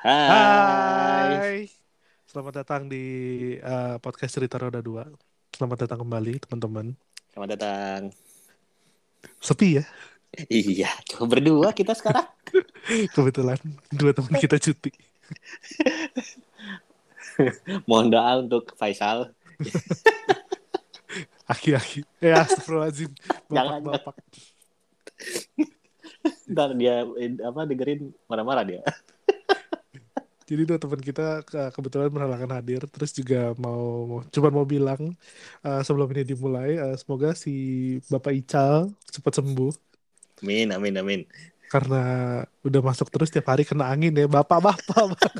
Hai. Hai. Selamat datang di uh, podcast Cerita Roda 2. Selamat datang kembali, teman-teman. Selamat datang. Sepi ya? Iya, cuma berdua kita sekarang. Kebetulan dua teman kita cuti. Mohon doa untuk Faisal. Aki-aki. Eh, astagfirullahaladzim. Jangan. Bapak-bapak. Ntar dia eh, apa dengerin marah-marah dia. Jadi dua teman kita ke- kebetulan berhalangan hadir. Terus juga mau, cuma mau bilang uh, sebelum ini dimulai, uh, semoga si Bapak Ical cepat sembuh. Amin, amin, amin. Karena udah masuk terus tiap hari kena angin ya. Bapak-bapak banget.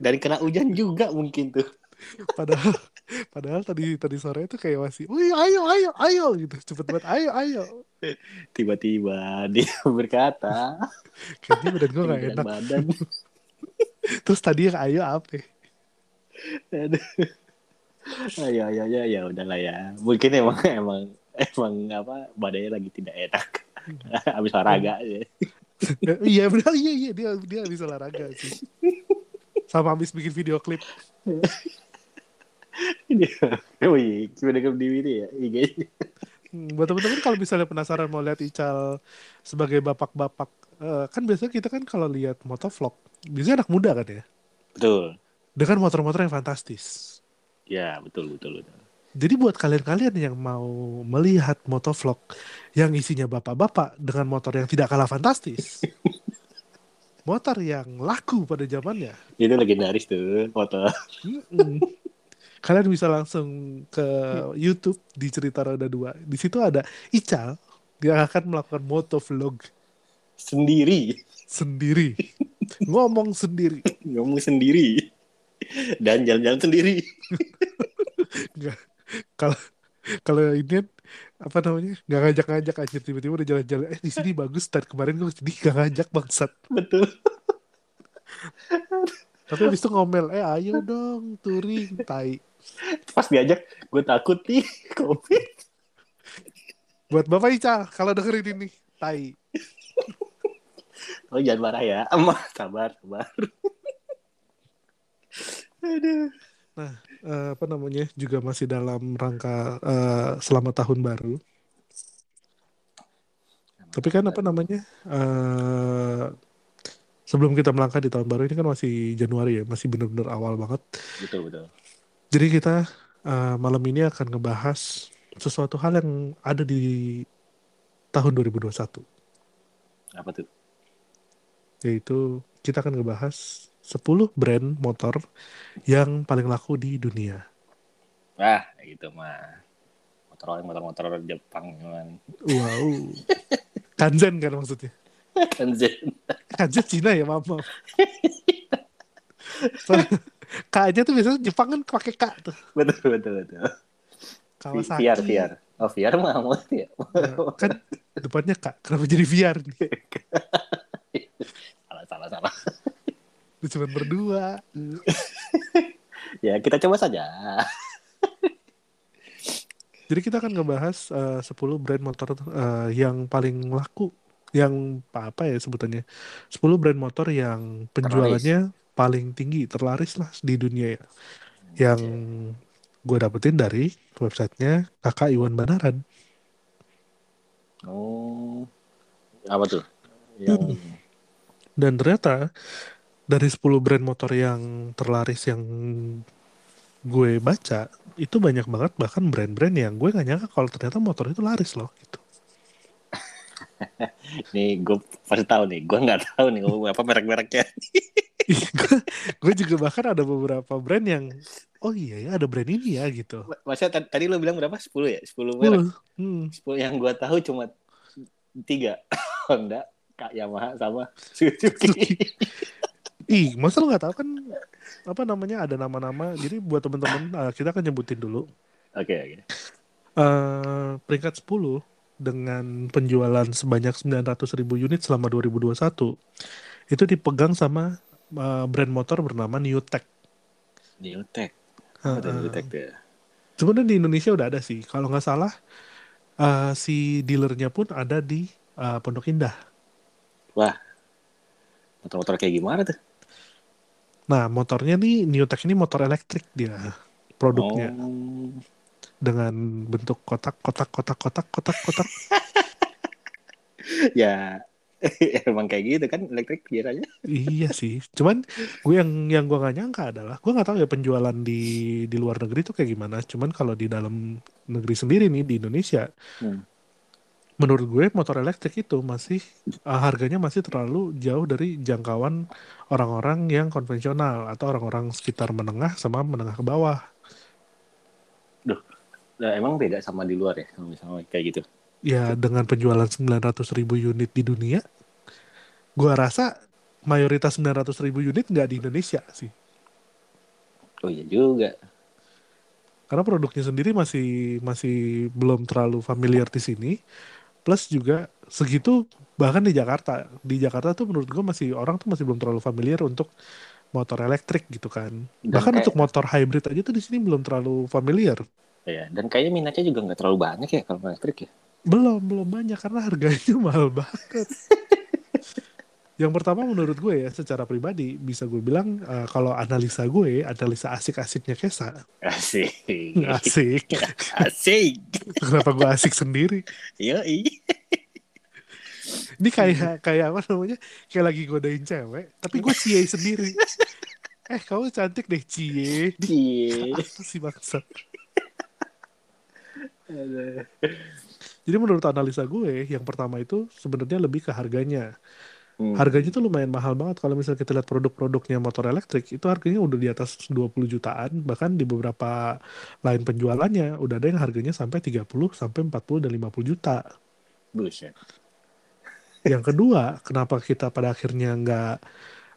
Dan kena hujan juga mungkin tuh. padahal padahal tadi tadi sore itu kayak masih wih ayo ayo ayo gitu cepet banget ayo ayo Tiba-tiba dia berkata, kayaknya badan gue gak "Berat enak badan. Terus tadi yang ayo apa? Aduh. Ayo, ayo, ayo, ya udahlah ya. Mungkin emang emang emang apa badannya lagi tidak enak. Habis olahraga ya. iya benar iya iya dia dia bisa olahraga sih sama habis bikin video klip Wih, gimana ke ini ya? IG-nya. Hmm, buat teman-teman kalau misalnya penasaran mau lihat Ical sebagai bapak-bapak eh, kan biasanya kita kan kalau lihat motovlog biasanya anak muda kan ya Betul. dengan motor-motor yang fantastis Ya, betul, betul, betul. Jadi buat kalian-kalian yang mau melihat motovlog yang isinya bapak-bapak dengan motor yang tidak kalah fantastis, motor yang laku pada zamannya, Itu legendaris tuh mm-mm. kalian bisa langsung ke YouTube di Cerita Roda 2. Di situ ada Ical yang akan melakukan motovlog Sendiri. sendiri, ngomong sendiri. Ngomong sendiri. Dan jalan-jalan sendiri. Kalau kalau ini apa namanya nggak ngajak-ngajak aja tiba-tiba udah jalan-jalan eh di sini bagus dan kemarin gue sedih gak ngajak bangsat Betul. Tapi habis itu ngomel, eh ayo dong touring, tai. Pas diajak, gue takut nih. Covid. Buat Bapak Ica, kalau dengerin ini, tai. Oh, jangan marah ya. Emang, sabar, sabar. Aduh. Eh, apa namanya, juga masih dalam rangka eh, selamat tahun baru. Tapi kan apa namanya, eh sebelum kita melangkah di tahun baru ini kan masih Januari ya, masih bener-bener awal banget. Betul, betul. Jadi kita eh, malam ini akan ngebahas sesuatu hal yang ada di tahun 2021. Apa tuh? Yaitu kita akan ngebahas 10 brand motor yang paling laku di dunia. Wah, gitu mah. Motor motor-motor Jepang man. Wow. Kanzen kan maksudnya. Kan Zen. Kanzen Cina ya, maaf. maaf. Soalnya K aja tuh biasanya Jepang kan pakai K tuh. Betul, betul, betul. Kawasaki. VR, VR. Oh, VR mah mau ya. Nah, kan depannya K. Kenapa jadi VR nih? salah. Lu cuma berdua. Ya, kita coba saja. Jadi kita akan ngebahas eh, 10 brand motor eh, yang paling laku. Yang apa, apa ya sebutannya? 10 brand motor yang penjualannya paling tinggi, terlaris lah di dunia ya. Yang gue dapetin dari websitenya kakak Iwan Banaran. Oh. Apa tuh? Yang Dan ternyata dari 10 brand motor yang terlaris yang gue baca, itu banyak banget bahkan brand-brand yang gue gak nyangka kalau ternyata motor itu laris loh gitu. nih gue pasti tahu nih. Gue nggak tahu nih apa merek-mereknya. gue, gue juga bahkan ada beberapa brand yang oh iya ya ada brand ini ya gitu. Masa tadi, lo bilang berapa? 10 ya? 10 merek. Hmm. 10 yang gue tahu cuma tiga. Honda, Kak Yamaha sama Suzuki. Ih, masa lo nggak tahu kan apa namanya ada nama-nama. Jadi buat teman-teman uh, kita akan nyebutin dulu. Oke, oke. Eh, peringkat 10 dengan penjualan sebanyak 900 ribu unit selama 2021 itu dipegang sama uh, brand motor bernama Newtek. Newtek. Uh, Ada uh, Newtek ya. Sebenarnya di Indonesia udah ada sih. Kalau nggak salah uh, si dealernya pun ada di uh, Pondok Indah. Wah. Motor-motor kayak gimana tuh? Nah, motornya nih New Tech ini motor elektrik dia produknya Oh. dengan bentuk kotak kotak kotak kotak kotak kotak. Ya emang kayak gitu kan elektrik biasanya. iya sih. Cuman gue yang yang gue gak nyangka adalah gue nggak tahu ya penjualan di di luar negeri tuh kayak gimana. Cuman kalau di dalam negeri sendiri nih di Indonesia, Hmm. Menurut gue motor elektrik itu masih uh, harganya masih terlalu jauh dari jangkauan orang-orang yang konvensional atau orang-orang sekitar menengah sama menengah ke bawah. Nah, emang beda sama di luar ya, kalau misalnya kayak gitu. Ya dengan penjualan 900 ribu unit di dunia, gua rasa mayoritas 900 ribu unit nggak di Indonesia sih. Oh iya juga. Karena produknya sendiri masih masih belum terlalu familiar di sini. Plus juga segitu bahkan di Jakarta. Di Jakarta tuh menurut gua masih orang tuh masih belum terlalu familiar untuk motor elektrik gitu kan. Dan Bahkan kayak- untuk motor hybrid aja tuh di sini belum terlalu familiar. Iya, dan kayaknya minatnya juga nggak terlalu banyak ya kalau elektrik ya. Belum, belum banyak karena harganya mahal banget. Yang pertama menurut gue ya secara pribadi bisa gue bilang eh, kalau analisa gue, analisa asik-asiknya Kesa. Asik. Asik. Asik. Kenapa gue asik sendiri? Yoi. Ini kayak kayak apa namanya? Kayak lagi godain cewek, tapi gue cie sendiri. Eh, kamu cantik deh, cie. Cie. Apa sih? Jadi menurut analisa gue, yang pertama itu sebenarnya lebih ke harganya. Hmm. Harganya tuh lumayan mahal banget kalau misalnya kita lihat produk-produknya motor elektrik itu harganya udah di atas 20 jutaan bahkan di beberapa lain penjualannya udah ada yang harganya sampai 30 sampai 40 dan 50 juta. Buset. Yang kedua, kenapa kita pada akhirnya nggak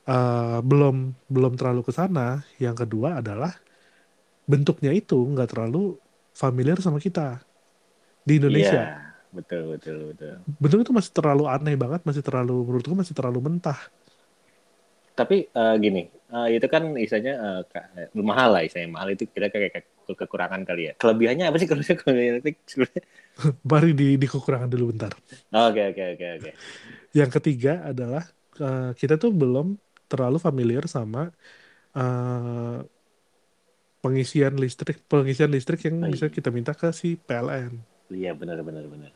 eh, belum belum terlalu ke sana? Yang kedua adalah bentuknya itu nggak terlalu familiar sama kita di Indonesia. Iya, betul betul betul. Bentuknya itu masih terlalu aneh banget, masih terlalu menurutku masih terlalu mentah. Tapi eh, gini, eh, itu kan istilahnya eh, ka- eh, mahal lah istilahnya mahal itu kira kayak kayak ke- kekurangan kali ya. Kelebihannya apa sih kalau elektrik sebenarnya? Mari di, di kekurangan dulu bentar. Oke oke oke oke. Yang ketiga adalah eh, kita tuh belum terlalu familiar sama eh, pengisian listrik, pengisian listrik yang bisa kita minta ke si PLN. Iya benar benar benar.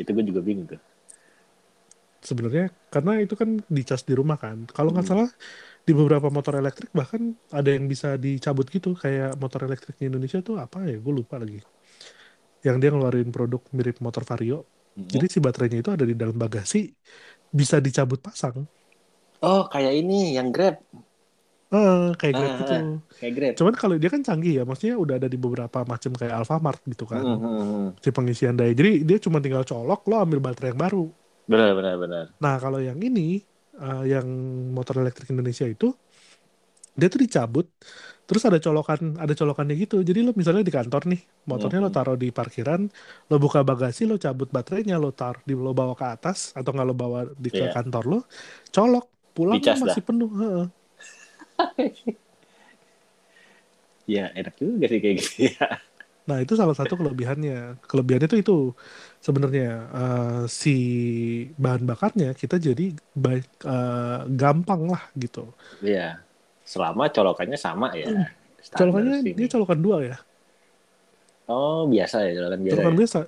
Itu gue juga bingung tuh. Sebenarnya karena itu kan dicas di rumah kan. Kalau nggak Hmm. salah di beberapa motor elektrik bahkan ada yang bisa dicabut gitu kayak motor elektrik di Indonesia tuh apa ya? Gue lupa lagi. Yang dia ngeluarin produk mirip motor Vario. Hmm. Jadi si baterainya itu ada di dalam bagasi bisa dicabut pasang. Oh kayak ini yang Grab, Eh, kayak Grab Ah, gitu. kayak Grab. Cuman kalau dia kan canggih ya, maksudnya udah ada di beberapa macam kayak Alfamart gitu kan, Hmm, hmm, hmm. si pengisian daya. Jadi dia cuma tinggal colok, lo ambil baterai yang baru. Benar benar benar. Nah kalau yang ini, eh, yang motor elektrik Indonesia itu, dia tuh dicabut, terus ada colokan, ada colokannya gitu. Jadi lo misalnya di kantor nih, motornya lo Mhm. taruh di parkiran, lo buka bagasi, lo cabut baterainya, lo tar, di lo bawa ke atas atau nggak lo bawa di ke Iya. kantor lo, colok, pulang Dicas lo masih penuh. heeh. Ya enak juga sih kayak gitu ya. Nah, itu salah satu kelebihannya. Kelebihannya itu itu sebenarnya eh, si bahan bakarnya kita jadi baik eh, gampang lah gitu. Iya. Selama colokannya sama ya. Standar Colokannya sini. dia colokan dua ya. Oh biasa ya colokan biasa. Colokan ya? biasa.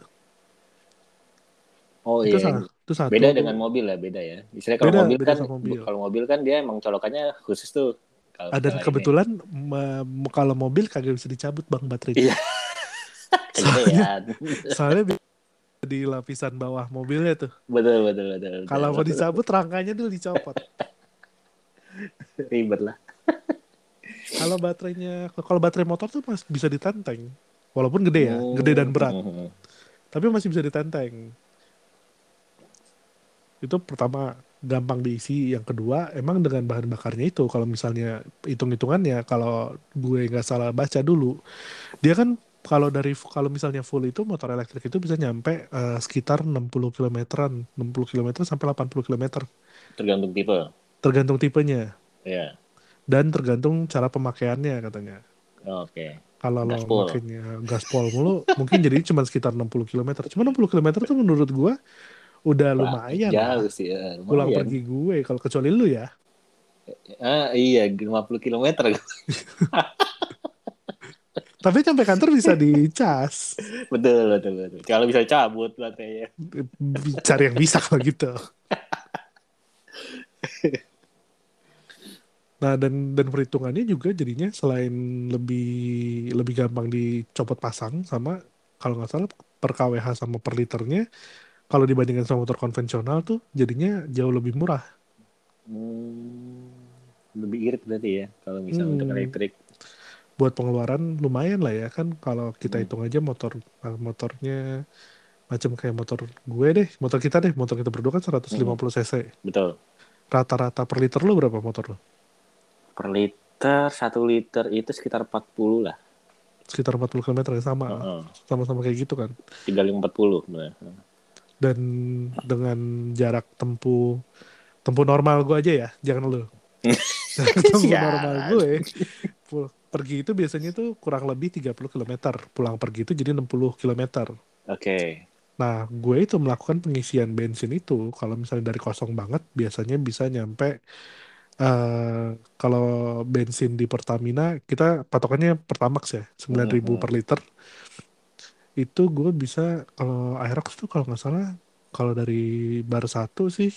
Oh Itu iya. salah. Itu satu. Beda dengan mobil ya, beda ya. Istilahnya kalau Beda, mobil beda kan mobil. kalau mobil kan dia emang colokannya khusus tuh. Kalau Ah, Dan kebetulan me- kalau mobil kagak bisa dicabut bang baterainya. Iya. ini. Soalnya bi- di lapisan bawah mobilnya tuh. betul betul betul. betul. Kalau mau dicabut rangkanya dulu dicopot. ribet lah. kalau baterainya kalau baterai motor tuh masih bisa ditenteng. Walaupun gede ya, Hmm. gede dan berat. Hmm. tapi masih bisa ditenteng. Itu pertama gampang diisi. Yang kedua, emang dengan bahan bakarnya itu, kalau misalnya hitung-hitungannya, kalau gue nggak salah baca dulu, dia kan kalau dari kalau misalnya full itu motor elektrik itu bisa nyampe eh, sekitar 60 kilometeran, 60 km sampai 80 km, Tergantung tipe. tergantung tipenya Ya. dan tergantung cara pemakaiannya katanya. Oke. Kalau lo makainya gaspol mulu, mungkin jadi cuma sekitar 60 km. Cuma 60 km tuh menurut gua udah lumayan lah. Jauh sih ya. Pulang Lumayan. pergi gue, kalau kecuali lu ya. Ah, iya, 50 km. Tapi sampai kantor bisa dicas. betul, betul, betul. Kalau bisa cabut baterainya. Cari yang bisa kalau gitu. Nah, dan dan perhitungannya juga jadinya selain lebih lebih gampang dicopot pasang sama kalau nggak salah per kWh sama per liternya kalau dibandingkan sama motor konvensional tuh jadinya jauh lebih murah. Hmm, lebih irit berarti ya kalau misalnya untuk Hmm. elektrik. Buat pengeluaran lumayan lah ya kan kalau kita Hmm. hitung aja motor motornya macam kayak motor gue deh, motor kita deh, motor kita berdua kan 150 cc. Betul. Rata-rata per liter lu berapa motor lu? Per liter, satu liter itu sekitar 40 lah. Sekitar 40 km ya sama. Sama-sama kayak gitu kan. 3540 sebenarnya. Dan dengan jarak tempuh tempuh normal gue aja ya jangan lu Jarak tempuh Sial. normal gue pergi itu biasanya tuh kurang lebih 30 km pulang pergi itu jadi 60 km Oke. nah gue itu melakukan pengisian bensin itu kalau misalnya dari kosong banget biasanya bisa nyampe eh kalau bensin di Pertamina kita patokannya Pertamax ya 9000 Mhm. per liter itu gue bisa kalau Aerox tuh kalau nggak salah kalau dari bar satu sih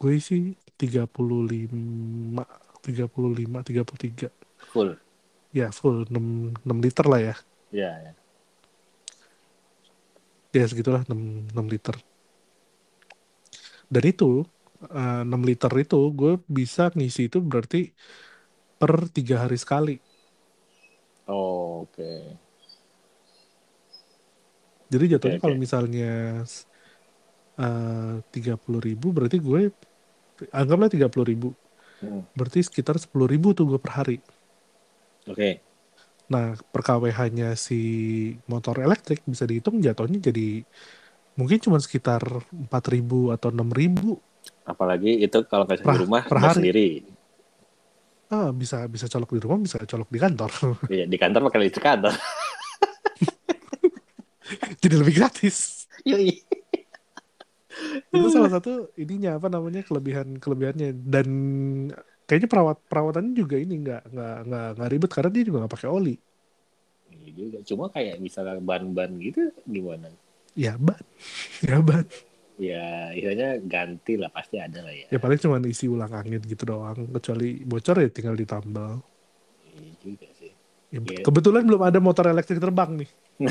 gue sih 35 35 33 Full. ya full 6, 6 liter lah ya Ya, ya. ya segitulah 6, 6 liter dan itu 6 liter itu gue bisa ngisi itu berarti per tiga hari sekali Oh, oke. Jadi jatuhnya Oke, kalau oke. misalnya tiga puluh ribu berarti gue anggaplah tiga puluh ribu Hmm. berarti sekitar sepuluh ribu tuh gue per hari Oke. Nah, per KWH-nya si motor elektrik bisa dihitung jatuhnya jadi mungkin cuma sekitar 4.000 atau 6.000. Apalagi itu kalau Per- di rumah per hari. sendiri. Ah, bisa bisa colok di rumah, bisa colok di kantor. Iya, di kantor pakai listrik kantor. jadi lebih gratis. Yoi. Itu salah satu ininya apa namanya kelebihan kelebihannya dan kayaknya perawat perawatannya juga ini nggak nggak nggak nggak ribet karena dia juga nggak pakai oli. Iya juga. Cuma kayak misalnya ban-ban gitu gimana? Ya ban, ya ban. Ya, istilahnya ganti lah pasti ada lah ya. Ya paling cuma isi ulang angin gitu doang. Kecuali bocor ya tinggal ditambal. Iya juga sih. Ya, Iya. Kebetulan belum ada motor elektrik terbang nih.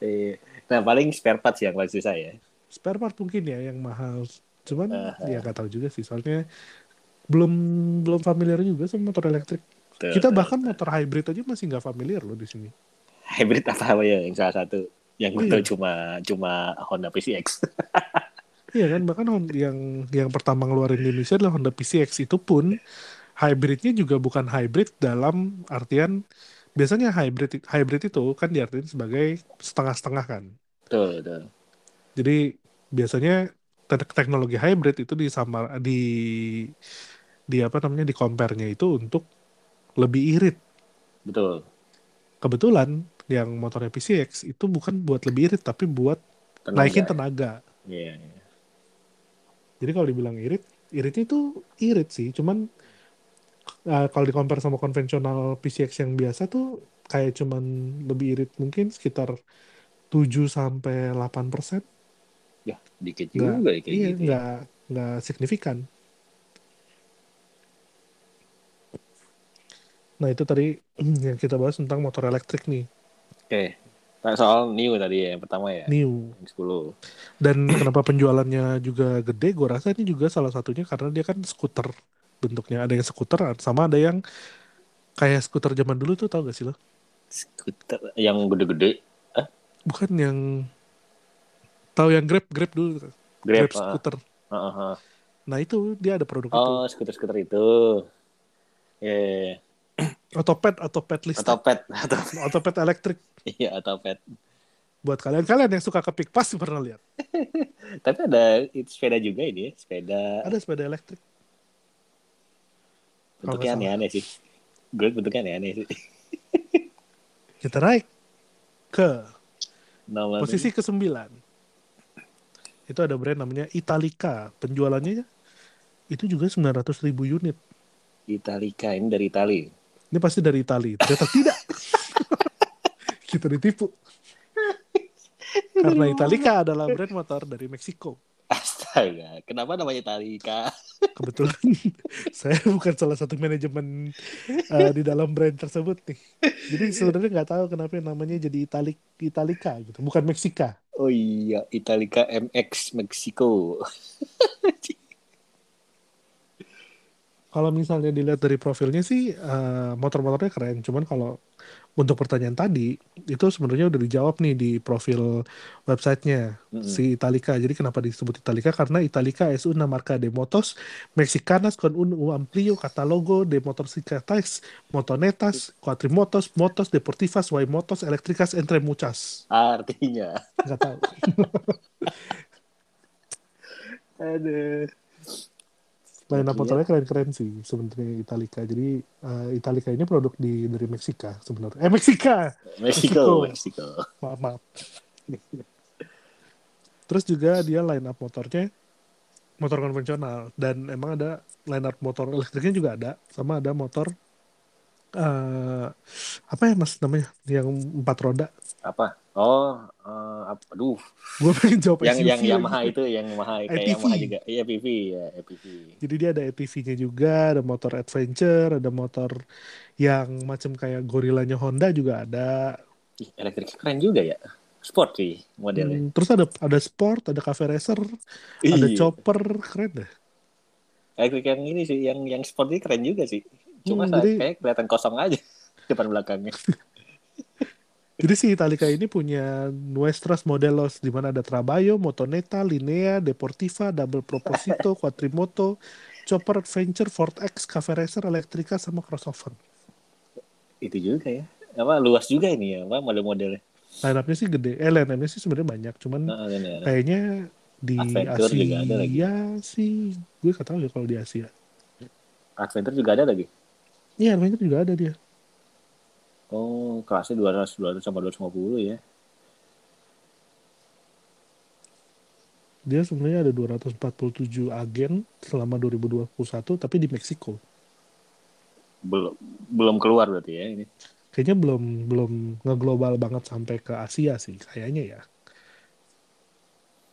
Iya. Nah, paling spare parts yang paling susah ya. spare part mungkin ya yang mahal cuman Aha. ya nggak tahu juga sih soalnya belum belum familiar juga sama motor elektrik Tuh, kita tuh, bahkan tuh. motor hybrid aja masih nggak familiar loh di sini hybrid apa ya yang salah satu yang gue Iya. tahu cuma cuma Honda PCX. iya kan bahkan yang yang pertama ngeluarin di Indonesia adalah Honda PCX itu pun hybridnya juga bukan hybrid dalam artian biasanya hybrid hybrid itu kan diartikan sebagai setengah-setengah kan Betul, betul. jadi biasanya te- teknologi hybrid itu disamar di di apa namanya di compare-nya itu untuk lebih irit Betul. kebetulan yang motornya PCX itu bukan buat lebih irit tapi buat Tenaga. naikin tenaga. Iya, iya. Jadi kalau dibilang irit, iritnya itu irit sih, cuman uh, kalau di compare sama konvensional PCX yang biasa tuh kayak cuman lebih irit mungkin sekitar 7 sampai 8 persen. Ya, dikit Nggak, juga ya kayak iya, gitu. ya. nggak nggak signifikan. Nah itu tadi yang kita bahas tentang motor elektrik nih, Oke. Nah, soal new tadi ya, yang pertama ya. new. Yang 10. Dan kenapa penjualannya juga gede? Gue rasa ini juga salah satunya karena dia kan skuter bentuknya. Ada yang skuter, sama ada yang kayak skuter zaman dulu tuh tau gak sih lo? Skuter yang gede-gede. Bukan yang tahu yang Grab Grab dulu, Grab. Grab ah, skuter. ah, ah, ah. Nah itu dia ada produk itu. Oh, skuter-skuter itu. Ya, Otopet, otopet listrik, otopet. Otopet. otopet elektrik. Iya, otopet. Buat kalian-kalian yang suka kepik pasti pernah lihat. Tapi ada sepeda juga ini ya, sepeda Ada sepeda elektrik. Bentuknya aneh-aneh sih. Gue bentuknya aneh-aneh sih. Kita naik ke Nomor posisi ke-9. Itu ada brand namanya Italica. Penjualannya itu juga 900 ribu unit. Italika ini dari Itali. Ini pasti dari Itali. Ternyata tidak. Kita ditipu. Karena Italika adalah brand motor dari Meksiko. Astaga, kenapa namanya Italika? Kebetulan saya bukan salah satu manajemen uh, di dalam brand tersebut nih. Jadi sebenarnya nggak tahu kenapa namanya jadi Italik Italika gitu, bukan Meksika. Oh iya, Italika MX Meksiko. kalau misalnya dilihat dari profilnya sih uh, motor-motornya keren. Cuman kalau untuk pertanyaan tadi itu sebenarnya udah dijawab nih di profil websitenya mm-hmm. si Italica. Jadi kenapa disebut Italica? Karena Italica es una marca de motos mexicanas con un amplio catálogo de motocicletas, motonetas, cuatrimotos, motos deportivas, y motos eléctricas entre muchas. Artinya. Nggak tahu. Aduh line up motornya keren-keren sih sebenarnya Italika. Jadi uh, Italika ini produk di dari Meksika sebenarnya. Eh Meksika. Meksiko. Meksiko. Maaf maaf. Terus juga dia line up motornya motor konvensional dan emang ada line up motor elektriknya juga ada sama ada motor uh, apa ya mas namanya yang empat roda apa oh uh, aduh. Gue pengen jawab yang yang Yamaha itu yang Yamaha kayak Yamaha juga. Iya PV ya PV jadi dia ada EPV-nya juga ada motor adventure ada motor yang macam kayak gorilanya Honda juga ada. Ih, elektrik keren juga ya. Sport sih modelnya. Hmm, terus ada ada sport ada cafe racer Iyi. ada chopper keren deh. Elektrik yang ini sih yang yang sport ini keren juga sih. Cuma hmm, jadi... kayak kelihatan kosong aja depan belakangnya Jadi si Italika ini punya Nuestras Modelos di mana ada Trabayo, Motoneta, Linea, Deportiva, Double Proposito, Quattrimoto, Chopper Adventure, Ford X, Cafe Racer, Electrica sama crossover. Itu juga ya. Apa luas juga ini ya, apa model-modelnya. Line up-nya sih gede. Eh, line sih sebenarnya banyak, cuman nah, kayaknya di Adventure Asia juga ada lagi. sih gue tahu ya kalau di Asia. Adventure juga ada lagi. Iya, Adventure juga ada dia. Oh, kelasnya 200, 200 sama 250 ya. Dia sebenarnya ada 247 agen selama 2021 tapi di Meksiko. Belum belum keluar berarti ya ini. Kayaknya belum belum ngeglobal banget sampai ke Asia sih kayaknya ya.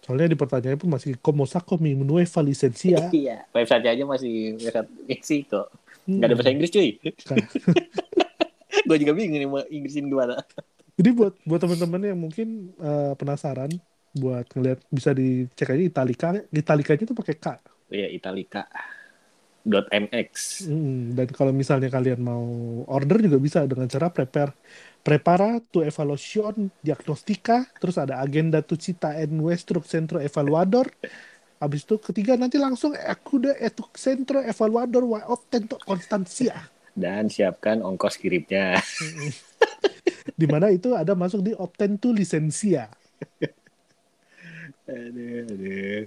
Soalnya di pertanyaannya pun masih como saco mi nueva licencia. iya, website aja masih website Meksiko. Hmm. Gak ada bahasa Inggris cuy. gue juga bingung nih mau Inggrisin gimana. Jadi buat buat teman-teman yang mungkin uh, penasaran buat ngeliat bisa dicek aja Italika, Italikanya tuh pakai K. Iya Italika. Dot .mx. Hmm, dan kalau misalnya kalian mau order juga bisa dengan cara prepare prepara tu evaluación diagnostika, terus ada agenda tu cita en nuestro centro evaluador. Habis itu ketiga nanti langsung aku udah etu centro evaluador wa obtento constancia dan siapkan ongkos kirimnya. di mana itu ada masuk di Optentu Lisensia. aduh, aduh.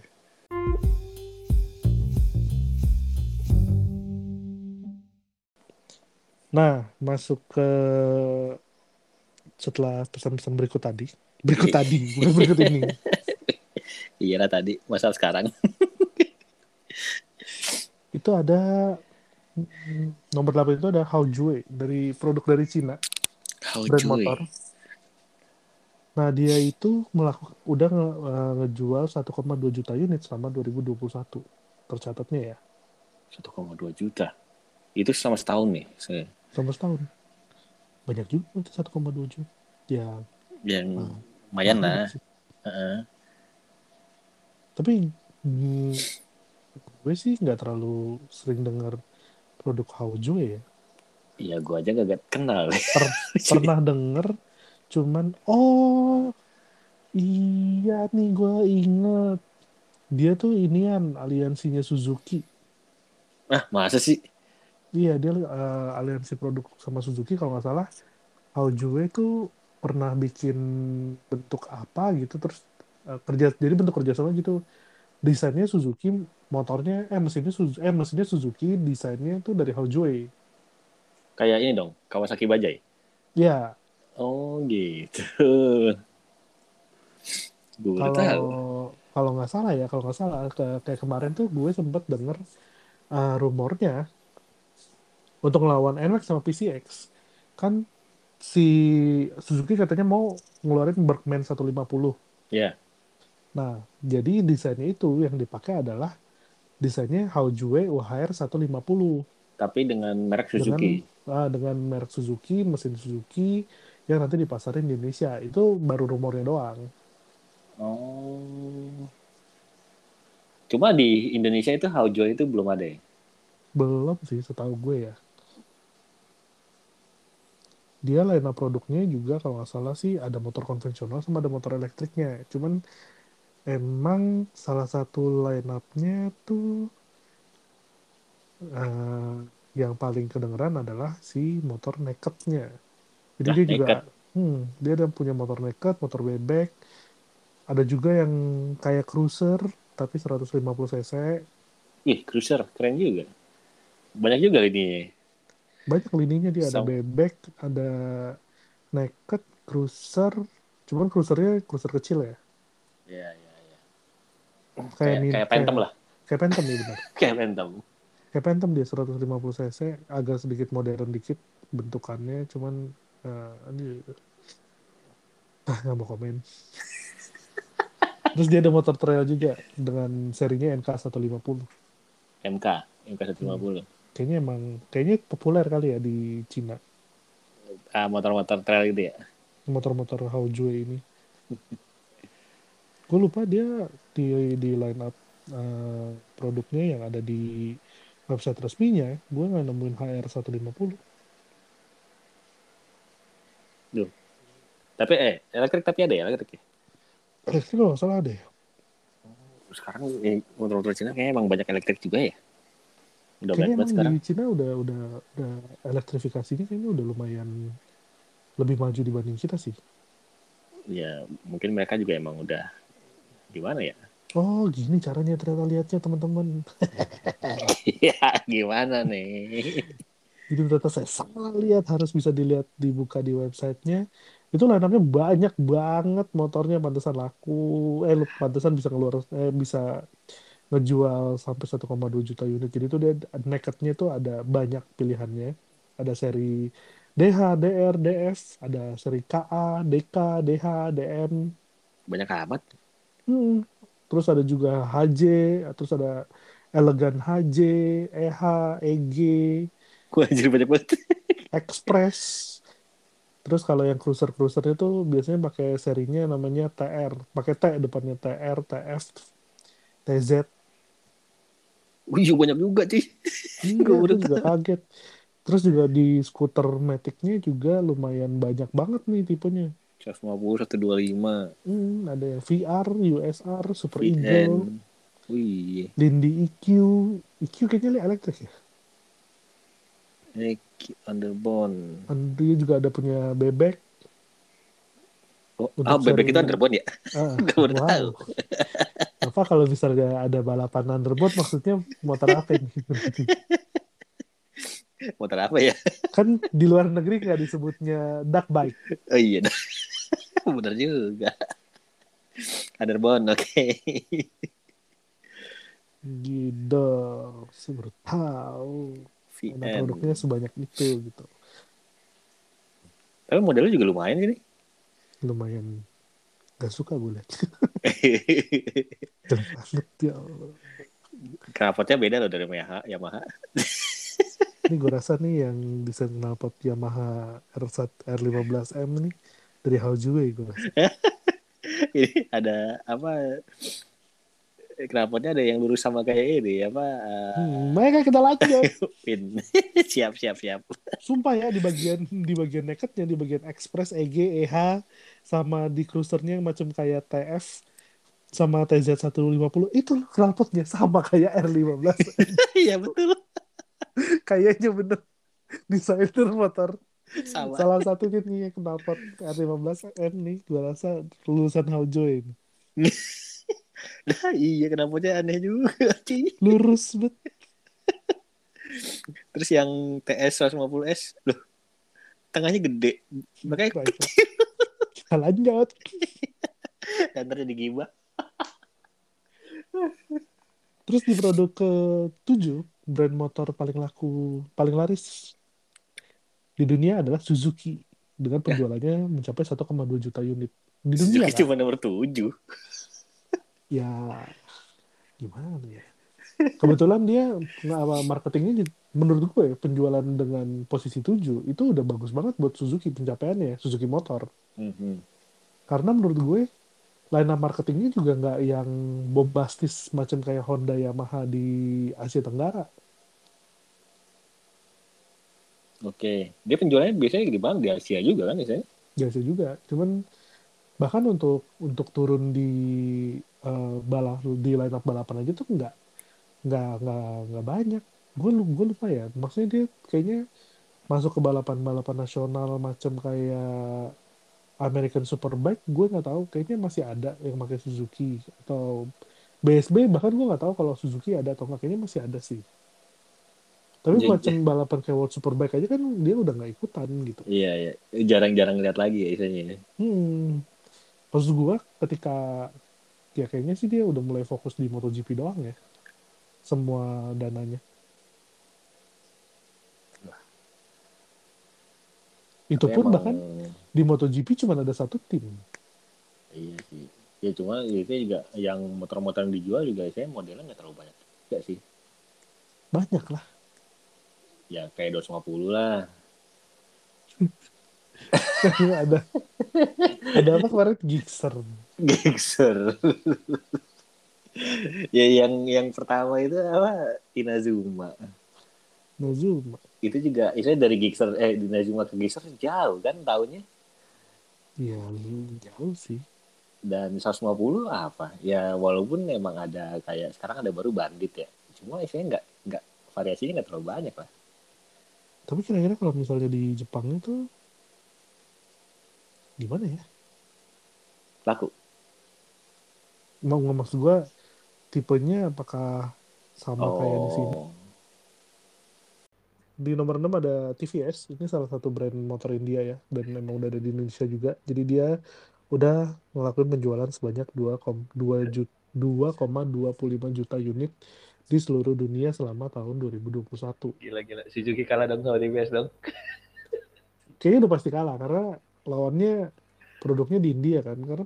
Nah, masuk ke setelah pesan-pesan berikut tadi. Berikut tadi, bukan berikut ini. Iya lah tadi, masalah sekarang. itu ada Nomor 8 itu ada Haojue dari produk dari Cina. Haojue. Brand motor. Nah, dia itu melakukan udah nge, uh, ngejual 1,2 juta unit selama 2021. Tercatatnya ya. 1,2 juta. Itu selama setahun nih. Saya. Selama setahun. Banyak juga itu 1,2 juta. Ya. Yang nah, lumayan lah. Uh -uh. Tapi mm, gue sih nggak terlalu sering dengar produk Hauju ya? Iya, gua aja gak kenal. Per pernah denger, cuman oh iya nih gua inget dia tuh inian aliansinya Suzuki. Ah masa sih? Iya dia uh, aliansi produk sama Suzuki kalau nggak salah. Hauju itu pernah bikin bentuk apa gitu terus uh, kerja jadi bentuk kerjasama gitu desainnya Suzuki motornya eh mesinnya Suzuki eh mesinnya Suzuki desainnya tuh dari Haojue kayak ini dong Kawasaki Bajai ya oh gitu. Kalau kalau nggak salah ya kalau nggak salah ke, kayak kemarin tuh gue sempet denger uh, rumornya untuk ngelawan NMAX sama PCX kan si Suzuki katanya mau ngeluarin Berkman 150. Ya. Nah, jadi desainnya itu yang dipakai adalah desainnya Haojue UHR 150 Tapi dengan merek Suzuki. dengan ah, dengan merek Suzuki, mesin Suzuki yang nanti dipasarin di Indonesia. Itu baru rumornya doang. Oh. Cuma di Indonesia itu Haojue itu belum ada ya? Belum sih setahu gue ya. Dia line produknya juga kalau nggak salah sih ada motor konvensional sama ada motor elektriknya. Cuman emang salah satu line up-nya tuh eh, yang paling kedengeran adalah si motor naked-nya. Jadi Lah, dia juga hmm, dia ada punya motor naked, motor bebek. Ada juga yang kayak cruiser tapi 150 cc. Ih, cruiser keren juga. Banyak juga ini. Banyak lininya dia ada Sam- bebek, ada naked, cruiser. Cuman cruisernya cruiser kecil ya. Ya, ya, ya. Kayak Kayak, kayak Phantom lah. Kayak Phantom ya benar. Kayak Phantom. Kayak Phantom dia 150 cc, agak sedikit modern dikit bentukannya, cuman eh, aduh. ah nggak mau komen. Terus dia ada motor trail juga dengan serinya NK 150. MK, MK 150. Kayaknya emang kayaknya populer kali ya di Cina Ah, motor-motor trail gitu ya. motor-motor Haojue ini. Gue lupa dia di di line up eh, produknya yang ada di website resminya, gue nggak nemuin HR 150. Tapi eh, elektrik tapi ada ya elektrik ya? Elektrik kalau nggak salah ada ya. Sekarang eh, motor-motor Cina kayaknya emang banyak elektrik juga ya. Udah Kayaknya banyak emang sekarang. di Cina udah udah udah elektrifikasinya kayaknya udah lumayan lebih maju dibanding kita sih. Ya, mungkin mereka juga emang udah gimana ya? Oh gini caranya ternyata lihatnya teman-teman. ya, gimana nih? Jadi ternyata saya salah lihat harus bisa dilihat dibuka di websitenya. Itu line up-nya banyak banget motornya pantesan laku. Eh pantesan bisa keluar eh, bisa ngejual sampai 1,2 juta unit. Jadi itu dia naked-nya itu ada banyak pilihannya. Ada seri DH, DR, DF, ada seri KA, DK, DH, DM. Banyak amat. Hmm. Terus ada juga HJ, terus ada Elegan HJ, EH, EG, Gue anjir banyak banget. Express. Terus kalau yang cruiser-cruiser itu biasanya pakai serinya namanya TR, pakai T depannya TR, TF, TZ. Wih, banyak juga sih. Iya, aku juga kaget. Terus juga di skuter Matic-nya juga lumayan banyak banget nih tipenya. 150, 125, Hmm, ada yang VR, USR, Super Eagle, VN. Wih, Lindy EQ. EQ kayaknya elektrik ya. ini Underbone. Dia juga ada punya bebek. Oh, ah, bebek itu Underbone ya? Ah, Gak wow. tahu. Apa kalau misalnya ada balapan underboard maksudnya motor apa ini? Motor apa ya? kan di luar negeri nggak disebutnya duck bike. Oh iya. bener juga. Underbone, oke. Gitu, saya baru tahu. Karena VN. produknya sebanyak itu gitu. Tapi modelnya juga lumayan sih nih. Lumayan gak suka gue liat. Banget ya Allah. Knalpotnya beda loh dari Yamaha. Yamaha. Ini gue rasa nih yang desain knalpot Yamaha R1 R15M nih dari Haojue gue rasa. Ini ada apa? Knalpotnya ada yang lurus sama kayak ini apa? eh, Hmm, mereka kita lanjut. pin. siap, siap, siap. Sumpah ya di bagian di bagian nakednya di bagian Express, EG, EH sama di cruisernya yang macam kayak TF sama TZ 150 itu knalpotnya sama kayak R15 Iya betul. kayaknya bener desainer motor Salah satunya nih yang knalpot R15 M nih gua rasa lulusan Haojue ini Nah, iya knalpotnya aneh juga. Lurus bet Terus yang TS 150S, loh, tengahnya gede. Makanya Baik. kita lanjut ntar jadi gibah. terus di produk ke 7 brand motor paling laku, paling laris di dunia adalah Suzuki dengan penjualannya mencapai 1,2 juta unit di dunia. Suzuki kan? cuma nomor 7. Ya gimana ya? Kebetulan dia marketingnya menurut gue penjualan dengan posisi 7 itu udah bagus banget buat Suzuki pencapaiannya, Suzuki Motor. Mhm. Karena menurut gue line up marketingnya juga nggak yang bombastis macam kayak Honda Yamaha di Asia Tenggara. Oke. Dia penjualannya biasanya gede banget di Asia juga kan biasanya. biasa juga. Cuman bahkan untuk untuk turun di eh, balap di line up balapan aja tuh nggak nggak nggak nggak banyak. Gue gue lupa ya. Maksudnya dia kayaknya masuk ke balapan balapan nasional macam kayak American Superbike gue nggak tahu. Kayaknya masih ada yang pakai Suzuki atau BSB bahkan gue nggak tahu kalau Suzuki ada atau nggak. Kayaknya masih ada sih tapi Jadi- macam balapan kayak World Superbike aja kan dia udah nggak ikutan gitu Iya, iya. Jarang-jarang lihat lagi ya istilahnya. Hmm. Maksud gua ketika ya kayaknya sih dia udah mulai fokus di MotoGP doang ya. Semua dananya. Itu Tapi pun emang- bahkan di MotoGP cuma ada satu tim. Iya sih. Ya cuma itu juga yang motor-motor yang dijual juga saya modelnya nggak terlalu banyak. Enggak sih. Banyak lah. Ya kayak 250 lah. ada ada apa kemarin Gixxer. Gixxer. ya yang yang pertama itu apa? Inazuma. Nazuma. Itu juga istilahnya dari Gixxer eh Inazuma ke Gixxer jauh kan tahunnya. Ya jauh sih. Dan 150 apa? Ya walaupun memang ada kayak sekarang ada baru bandit ya. Cuma istilahnya nggak nggak variasinya nggak terlalu banyak lah. Tapi kira-kira kalau misalnya di Jepang itu gimana ya? Laku. Mau nggak maksud gua tipenya apakah sama kayak di sini? Oh. Di nomor 6 ada TVS, ini salah satu brand motor India ya, dan memang udah ada di Indonesia juga. Jadi dia udah ngelakuin penjualan sebanyak 2,2 juta 2,25 juta unit di seluruh dunia selama tahun 2021. Gila gila. Suzuki kalah dong sama TVS dong. Kayaknya udah pasti kalah karena lawannya produknya di India kan. Karena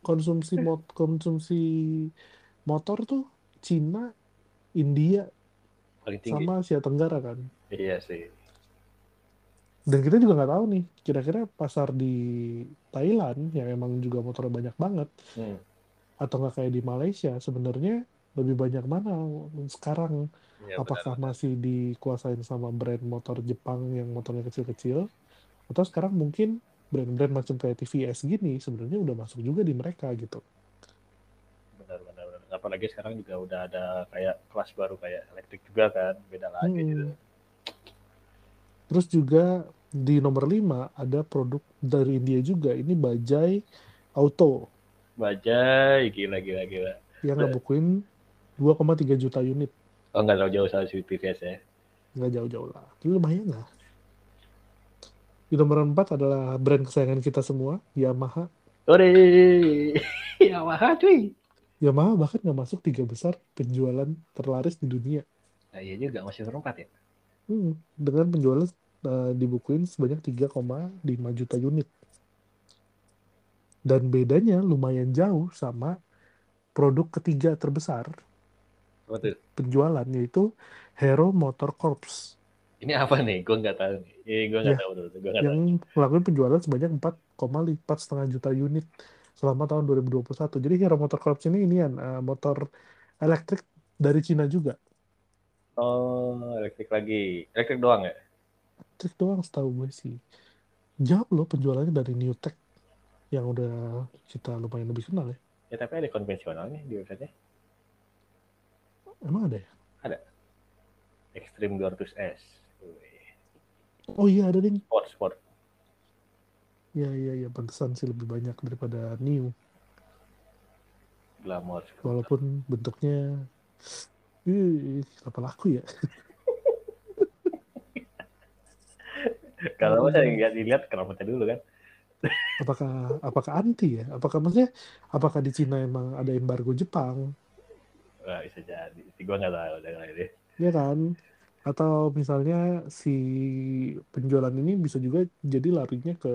konsumsi mot konsumsi motor tuh Cina, India, sama Asia Tenggara kan. Iya sih. Dan kita juga nggak tahu nih, kira-kira pasar di Thailand yang emang juga motornya banyak banget, Hmm. atau nggak kayak di Malaysia, sebenarnya lebih banyak mana sekarang? Ya, Apakah benar. masih dikuasain sama brand motor Jepang yang motornya kecil-kecil, atau sekarang mungkin brand-brand macam kayak TVS gini sebenarnya udah masuk juga di mereka gitu. benar benar benar. Apalagi sekarang juga udah ada kayak kelas baru kayak elektrik juga kan. Beda lagi Hmm. gitu. Terus juga di nomor 5 ada produk dari India juga, ini Bajaj Auto Bajai gila gila gila. yang ngebukuin 2,3 juta unit. Oh nggak terlalu jauh sama si TVS ya. nggak jauh-jauh lah. Ini lumayan lah. Di nomor 4 adalah brand kesayangan kita semua, Yamaha. Ore. Yamaha cuy. Yamaha bahkan nggak masuk tiga besar penjualan terlaris di dunia. Nah, iya juga masih nomor 4 ya. Hmm, dengan penjualan eh, dibukuin sebanyak 3,5 juta unit. Dan bedanya lumayan jauh sama produk ketiga terbesar Apa tuh? penjualan yaitu Hero Motor Corps Ini apa nih? Gue nggak tahu nih. Eh, gue nggak Ya. tahu tuh. Nggak tahu. yang melakukan penjualan sebanyak 4,4 setengah juta unit selama tahun 2021. Jadi Hero Motor Corps ini ini motor elektrik dari Cina juga. Oh, elektrik lagi. Elektrik doang ya? Elektrik doang setahu gue sih. Jauh loh penjualannya dari New Tech yang udah kita lumayan lebih kenal ya. Ya tapi ada konvensionalnya di website-nya. Emang ada ya? Extreme 200S. Wih. Oh iya ada deh. Sport, sport. Iya iya iya pantesan sih lebih banyak daripada New. Glamour. Walaupun bentuknya Ih, kenapa laku ya? Kalau saya nggak dilihat kenapa dulu kan? Apakah apakah anti ya? Apakah maksudnya apakah di Cina emang ada embargo Jepang? Wah, bisa jadi. Gue nggak tahu. Udah nggak ini. ya kan atau misalnya si penjualan ini bisa juga jadi larinya ke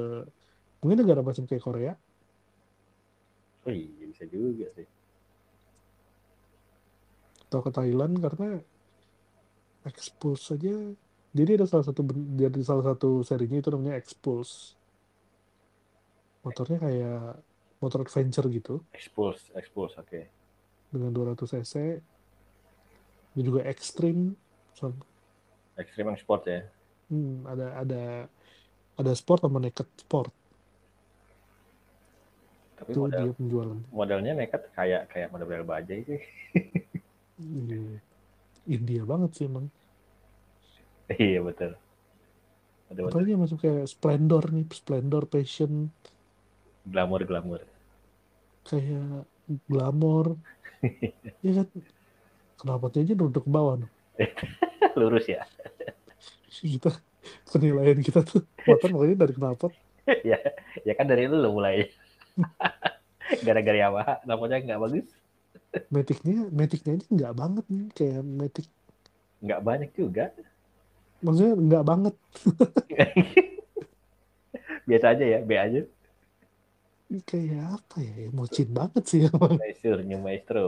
mungkin negara macam kayak Korea Oh iya bisa juga sih. atau ke Thailand karena Expulse saja jadi ada salah satu jadi salah satu serinya itu namanya Expulse motornya kayak motor adventure gitu Expose, expose, oke. Dengan 200 cc dan juga ekstrim So, Extreme yang sport ya. hmm, ada ada ada sport sama naked sport Tapi itu model, dia penjualan modelnya nekat kayak kayak model bajai sih. Iya. India banget sih emang iya betul. Ada apalagi yang masuk kayak Splendor nih Splendor Passion glamour glamour. kayak Glamour ya kan kenapa aja duduk ke bawah no? Lurus ya. kita penilaian kita tuh motor makanya dari knalpot ya, ya kan dari lu mulai. Gara-gara Yamaha namanya nggak bagus. Matic-nya Matic-nya aja nggak banget nih kayak Matic Nggak banyak juga. maksudnya nggak banget Biasa aja ya, B aja. Kayak apa ya emocin banget sih emang Maestro, new maestro.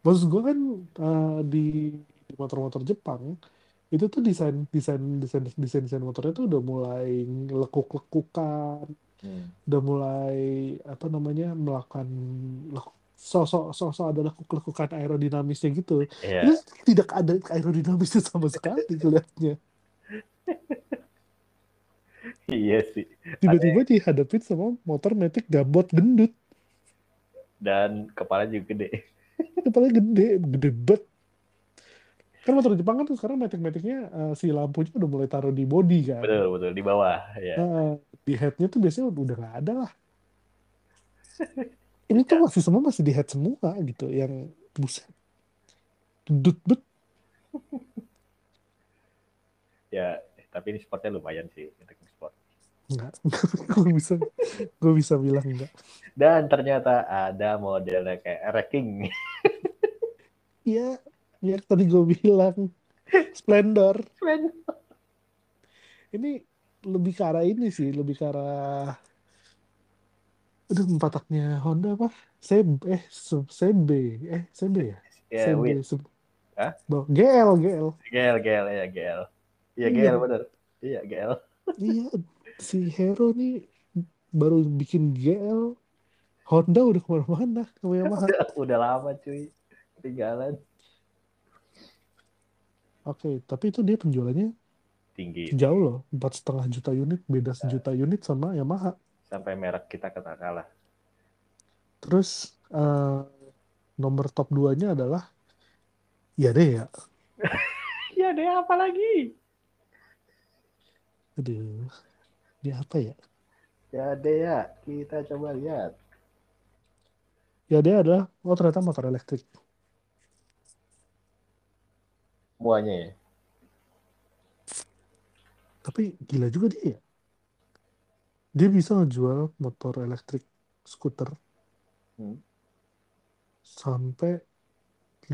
maksud gue kan eh, di motor-motor Jepang itu tuh desain desain desain desain desain motornya tuh udah mulai lekuk-lekukan Hmm. udah mulai apa namanya melakukan lekuk- sosok sosok ada lekuk-lekukan aerodinamisnya gitu Iya. itu tidak ada aerodinamisnya sama sekali kelihatannya Iya sih. tiba-tiba dihadapin sama motor metik gambot gendut Dan kepala juga gede. kepala gede gede bet kan motor Jepang kan tuh sekarang metik-metiknya eh, si lampunya udah mulai taruh di body kan Betul, betul di bawah. Ya. Nah, di headnya tuh biasanya udah nggak ada lah ini tuh masih semua masih di head semua gitu yang buset gendut bet Ya, tapi ini sportnya lumayan sih sport. nggak gue bisa gue bisa bilang enggak Dan ternyata ada modelnya kayak Wrecking. Iya, ya tadi gue bilang Splendor. Ini lebih ke arah ini sih, lebih ke arah Aduh, empataknya Honda apa? CB, eh, CB, eh, CB ya? Ya, CB, se- Hah? GL, GL. GL, GL, ya GL. Iya, Iya. GL bener. Iya, GL. Iya, si Hero nih baru bikin GL. Honda udah ke mana-mana sama Yamaha. Udah, lama cuy. Ketinggalan. Oke, tapi itu dia penjualannya Tinggi. jauh loh, empat setengah juta unit, beda sejuta unit sama Yamaha. Sampai merek kita kena kalah. Terus eh, nomor top 2-nya adalah ya deh ya. Ya deh, apa lagi? Aduh. Dia apa ya? Ya ya, kita coba lihat. Ya dia adalah oh ternyata motor elektrik. Semuanya ya. Tapi gila juga dia ya. Dia bisa ngejual motor elektrik skuter Hmm. sampai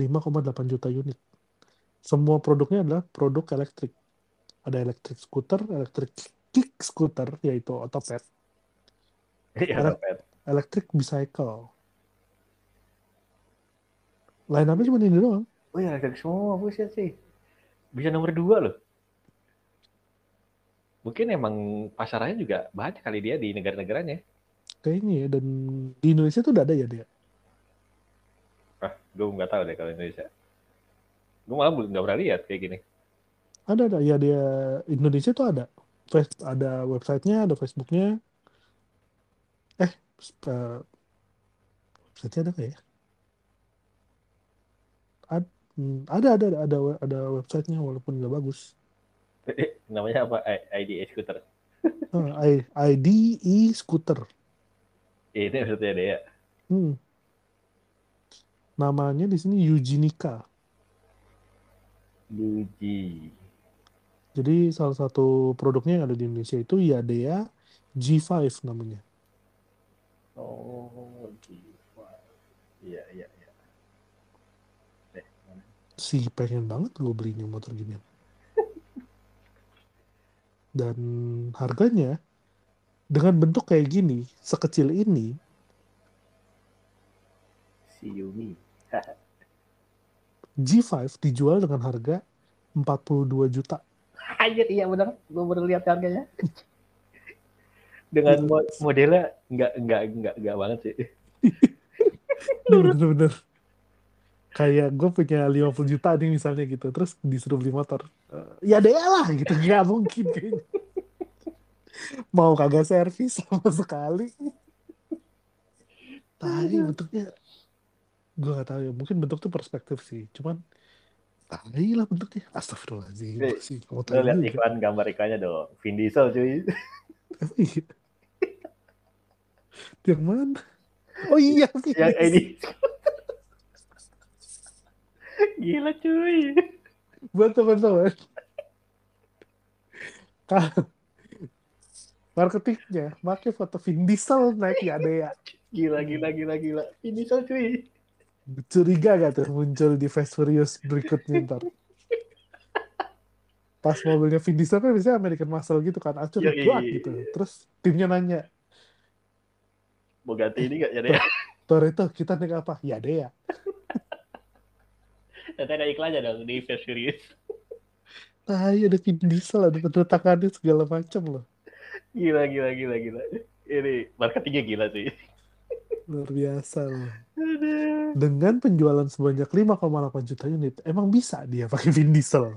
5,8 juta unit. Semua produknya adalah produk elektrik. Ada elektrik skuter, elektrik kick skuter yaitu otopet, Iya, elektrik bicycle. Line up cuma ini doang. Oh ya, elektrik semua, buset sih. Bisa nomor dua loh. Mungkin emang pasarannya juga banyak kali dia di negara-negaranya. Kayaknya ya dan di Indonesia tuh udah ada ya dia. Ah, gue nggak tahu deh kalau Indonesia. Gue malah belum nggak pernah lihat kayak gini. Ada ada ya dia Indonesia tuh ada. Ada websitenya, ada Facebooknya. Eh, eh, websitenya ada nggak ya? Ad- hmm, ada ada ada ada ada websitenya walaupun nggak bagus. Namanya apa? I- ID scooter. I- IDE scooter. Ini maksudnya deh ya. Hmm. Namanya di sini Eugenica. Luigi. Jadi salah satu produknya yang ada di Indonesia itu Yadea G5 namanya. Oh, G5. Iya, iya, iya. Eh, mana? sih pengen banget gue belinya motor gini. Dan harganya dengan bentuk kayak gini, sekecil ini, Xiaomi. G5 dijual dengan harga 42 juta. Anjir, iya benar. Gue baru lihat harganya. Dengan mo- modelnya nggak nggak nggak nggak banget sih. Bener-bener. Kayak gue punya 50 juta nih misalnya gitu. Terus disuruh beli motor. Eh, ya deh lah gitu. Gak mungkin kayaknya. Mau kagak servis sama sekali. Tadi bentuknya. Gue gak tahu ya. Mungkin bentuk tuh perspektif sih. Cuman. Tai lah bentuknya. Astagfirullahaladzim. Sih. Tahu lihat iklan gambar iklannya dong. Vin Diesel cuy. Iya. Yang mana? Oh iya. Yang ini. Gila cuy. Betul. Kalau marketingnya pakai foto Vin Diesel naik ya ada ya. Gila gila gila gila. Vin Diesel cuy. Curiga gak tuh muncul di Fast Furious berikutnya ntar. Pas mobilnya Vin Diesel kan biasanya American Muscle gitu kan, acur Iya, iya, iya, gitu. Terus timnya nanya, Mau ganti ini gak ya deh? Toretto kita naik apa? Ya ada ya. Nanti ada iklannya dong di Fast Furious. Nah, iya ada Vin Diesel, ada tanda tangannya segala macam loh. Gila gila gila gila. Ini marketingnya gila sih. Luar biasa loh. Dengan penjualan sebanyak 5,8 juta unit, emang bisa dia pakai Vin Diesel.